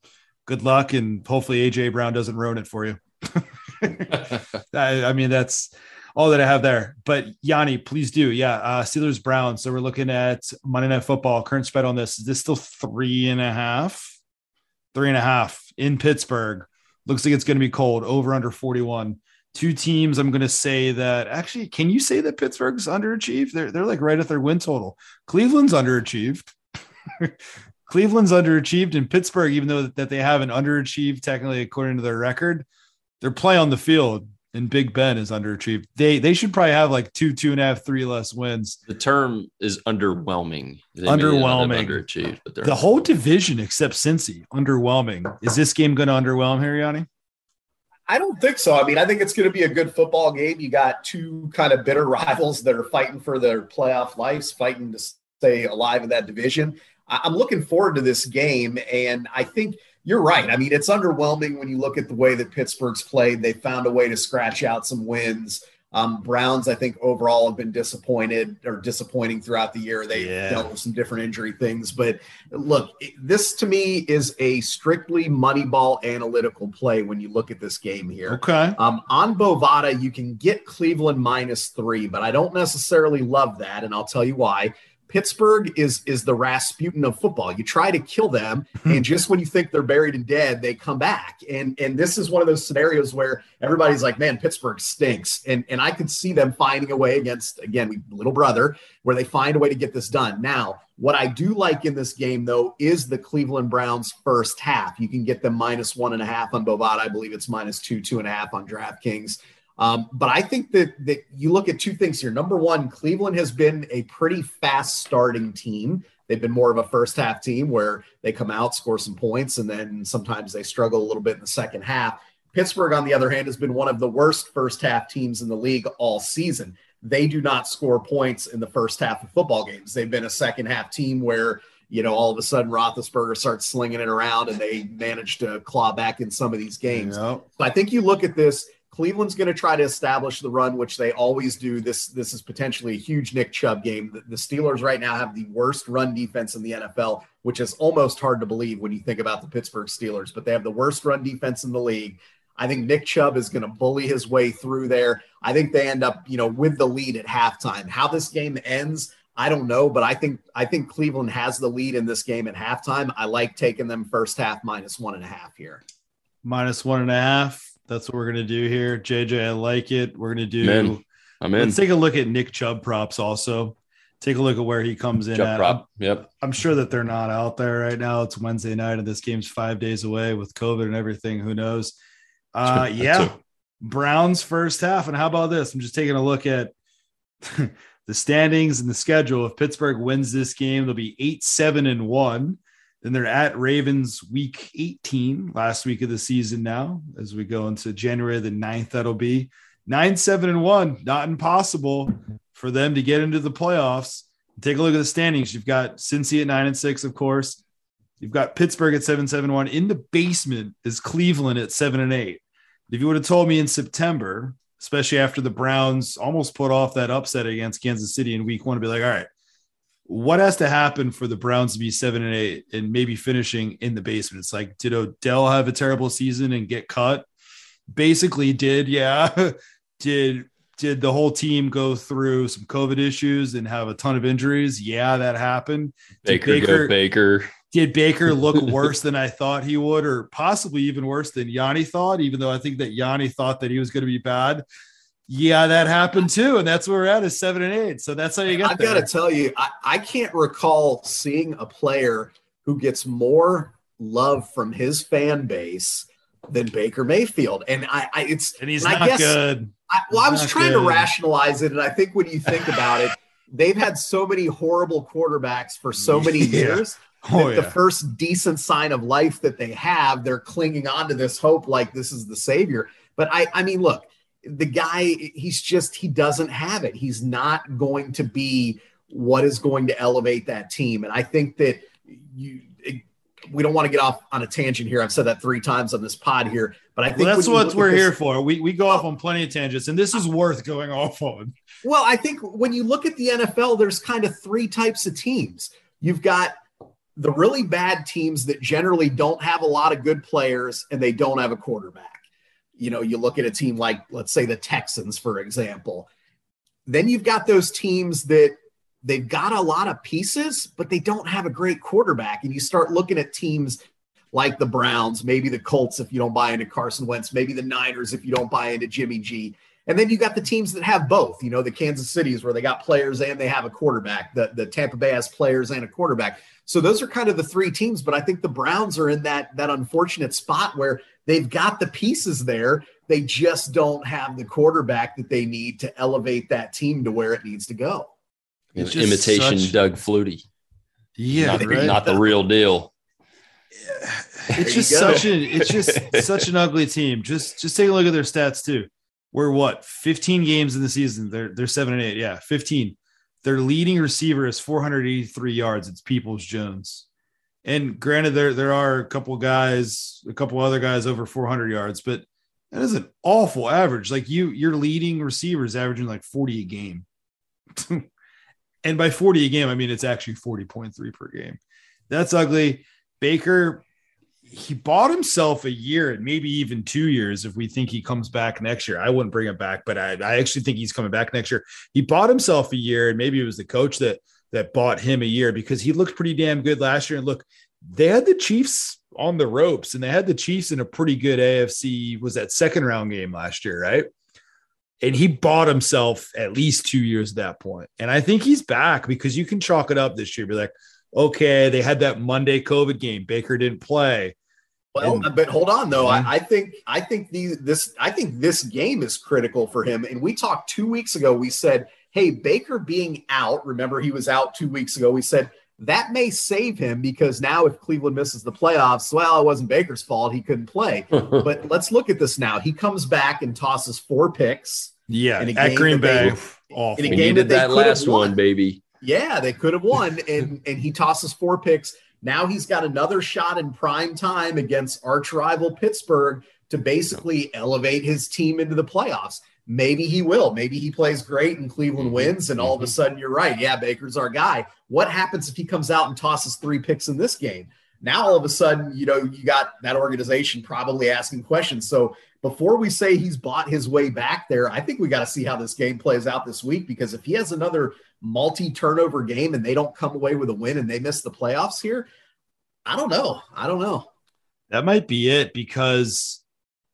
good luck, and hopefully AJ Brown doesn't ruin it for you. I, I, mean, that's all that I have there. But Yanni, please do. Yeah, uh, Steelers Browns. So we're looking at Monday Night Football. Current spread on this is this still three and a half? Three and a half in Pittsburgh. Looks like it's going to be cold. Over under 41. Two teams. I'm going to say that actually, can you say that Pittsburgh's underachieved? They're they're like right at their win total. Cleveland's underachieved. Cleveland's underachieved, and Pittsburgh, even though that they haven't underachieved technically according to their record, their play on the field and Big Ben is underachieved. They they should probably have like two, two and a half, three less wins. The term is underwhelming. They underwhelming. Underachieved, but the whole division except Cincy underwhelming. Is this game going to underwhelm Yanni? I don't think so. I mean, I think it's going to be a good football game. You got two kind of bitter rivals that are fighting for their playoff lives, fighting to stay alive in that division. I'm looking forward to this game, and I think you're right. I mean, it's underwhelming when you look at the way that Pittsburgh's played. They found a way to scratch out some wins. Um, Browns, I think, overall have been disappointed or disappointing throughout the year. They yeah. dealt with some different injury things. But look, this to me is a strictly Moneyball analytical play when you look at this game here. Okay. Um, on Bovada, you can get Cleveland minus three, but I don't necessarily love that. And I'll tell you why. Pittsburgh is is the Rasputin of football. You try to kill them, and just when you think they're buried and dead, they come back. And and this is one of those scenarios where everybody's like, "Man, Pittsburgh stinks," and and I could see them finding a way against again little brother, where they find a way to get this done. Now, what I do like in this game though is the Cleveland Browns first half. You can get them minus one and a half on Bovada. I believe it's minus two, two and a half on DraftKings. Um, but I think that that you look at two things here. Number one, Cleveland has been a pretty fast starting team. They've been more of a first half team where they come out, score some points, and then sometimes they struggle a little bit in the second half. Pittsburgh, on the other hand, has been one of the worst first half teams in the league all season. They do not score points in the first half of football games. They've been a second half team where you know, all of a sudden Roethlisberger starts slinging it around and they manage to claw back in some of these games. Yep. So I think you look at this Cleveland's going to try to establish the run, which they always do. This this is potentially a huge Nick Chubb game. The, the, Steelers right now have the worst run defense in the NFL, which is almost hard to believe when you think about the Pittsburgh Steelers. But they have the worst run defense in the league. I think Nick Chubb is going to bully his way through there. I think they end up, you know, with the lead at halftime. How this game ends, I don't know, but I think I think Cleveland has the lead in this game at halftime. I like taking them first half minus one and a half here. Minus one and a half. That's what we're gonna do here, JJ. I like it. We're gonna do. Man, I'm in. Let's take a look at Nick Chubb props also. Take a look at where he comes in. Chubb at. prop. Yep. I'm sure that they're not out there right now. It's Wednesday night, and this game's five days away with COVID and everything. Who knows? Uh, yeah. Browns first half, and how about this? I'm just taking a look at the standings and the schedule. If Pittsburgh wins this game, they'll be eight, seven, and one. Then they're at Ravens week 18, last week of the season now, as we go into January the 9th. That'll be 9, 7, and 1. Not impossible for them to get into the playoffs. Take a look at the standings. You've got Cincy at 9 and 6, of course. You've got Pittsburgh at 7, 7, 1. In the basement is Cleveland at 7 and 8. If you would have told me in September, especially after the Browns almost put off that upset against Kansas City in week one, to be like, all right, what has to happen for the Browns to be seven and eight and maybe finishing in the basement? It's like, did Odell have a terrible season and get cut? Basically, did yeah. did did the whole team go through some COVID issues and have a ton of injuries? Yeah, that happened. Baker, Baker, Baker. Did Baker look worse than I thought he would, or possibly even worse than Yanni thought? Even though I think that Yanni thought that he was going to be bad. Yeah, that happened too, and that's where we're at is seven and eight. So that's how you get. I've got to tell you, I, I can't recall seeing a player who gets more love from his fan base than Baker Mayfield, and I, I it's and he's and not I guess, good. I, well, I was trying good. to rationalize it, and I think when you think about it, they've had so many horrible quarterbacks for so many yeah. years. Oh, yeah. The first decent sign of life that they have, they're clinging on to this hope like this is the savior. But I, I mean, look, the guy, he's just, he doesn't have it. He's not going to be what is going to elevate that team. And I think that you, we don't want to get off on a tangent here. I've said that three times on this pod here, but I think well, that's what we're this, here for. We, we go off on plenty of tangents, and this is worth going off on. Well, I think when you look at the NFL, there's kind of three types of teams. You've got the really bad teams that generally don't have a lot of good players and they don't have a quarterback. You know, you look at a team like, let's say, the Texans, for example. Then you've got those teams that they've got a lot of pieces, but they don't have a great quarterback. And you start looking at teams like the Browns, maybe the Colts if you don't buy into Carson Wentz, maybe the Niners if you don't buy into Jimmy G. And then you got the teams that have both. You know, the Kansas Cities where they got players and they have a quarterback. The, the Tampa Bay has players and a quarterback. So those are kind of the three teams. But I think the Browns are in that that unfortunate spot where they've got the pieces there. They just don't have the quarterback that they need to elevate that team to where it needs to go. It's imitation such... Doug Flutie. Yeah, not, right? not the real deal. It's just such an it's just such an ugly team. Just just take a look at their stats too. We're what 15 games in the season. They're they're seven and eight. Yeah, 15. Their leading receiver is 483 yards. It's Peoples Jones. And granted, there there are a couple guys, a couple other guys over 400 yards, but that is an awful average. Like you, your leading receivers averaging like 40 a game. and by 40 a game, I mean it's actually 40.3 per game. That's ugly. Baker, he bought himself a year and maybe even two years if we think he comes back next year. I wouldn't bring him back, but I, I actually think he's coming back next year. He bought himself a year, and maybe it was the coach that that bought him a year because he looked pretty damn good last year. And look, they had the Chiefs on the ropes, and they had the Chiefs in a pretty good AFC. Was that second round game last year, right? And he bought himself at least two years at that point. And I think he's back because you can chalk it up this year. Be like, okay, they had that Monday COVID game. Baker didn't play. Well, and, but hold on though. Mhm. I, I, think I think the this I think this game is critical for him. And we talked two weeks ago. We said, hey, Baker being out. Remember, he was out two weeks ago. We said that may save him because now if Cleveland misses the playoffs, well, it wasn't Baker's fault. He couldn't play. but let's look at this now. He comes back and tosses four picks. Yeah, at Green Bay. They, in a we game that, that last one, baby. Yeah, they could have won, and and he tosses four picks. Now he's got another shot in prime time against arch rival Pittsburgh to basically elevate his team into the playoffs. Maybe he will. Maybe he plays great and Cleveland mm-hmm. wins, and all of a mm-hmm. sudden you're right. Yeah, Baker's our guy. What happens if he comes out and tosses three picks in this game? Now all of a sudden, you know, you got that organization probably asking questions. So before we say he's bought his way back there, I think we got to see how this game plays out this week because if he has another multi turnover game and they don't come away with a win and they miss the playoffs here, I don't know. I don't know. That might be it because,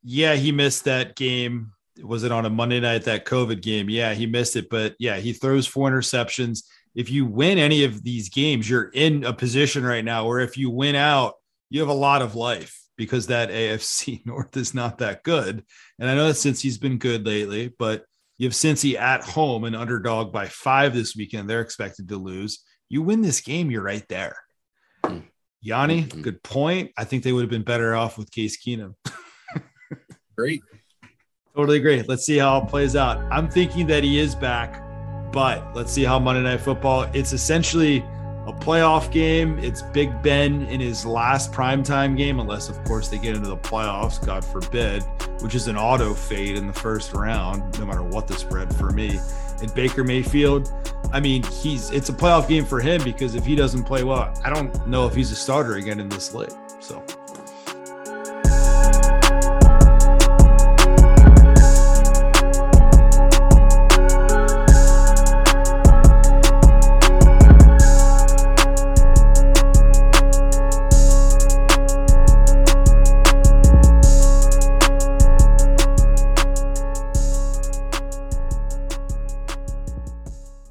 yeah, he missed that game. Was it on a Monday night, that COVID game? Yeah, he missed it. But yeah, he throws four interceptions. If you win any of these games, you're in a position right now where if you win out, you have a lot of life because that AFC North is not that good. And I know that Cincy's been good lately, but you have Cincy at home, an underdog by five this weekend. They're expected to lose. You win this game, you're right there. Hmm. Yanni, mm-hmm. good point. I think they would have been better off with Case Keenum. Great. Totally agree. Let's see how it plays out. I'm thinking that he is back, but let's see how Monday Night Football. It's essentially a playoff game. It's Big Ben in his last primetime game, unless, of course, they get into the playoffs, God forbid, which is an auto fade in the first round, no matter what the spread for me. And Baker Mayfield, I mean, he's it's a playoff game for him because if he doesn't play well, I don't know if he's a starter again in this league.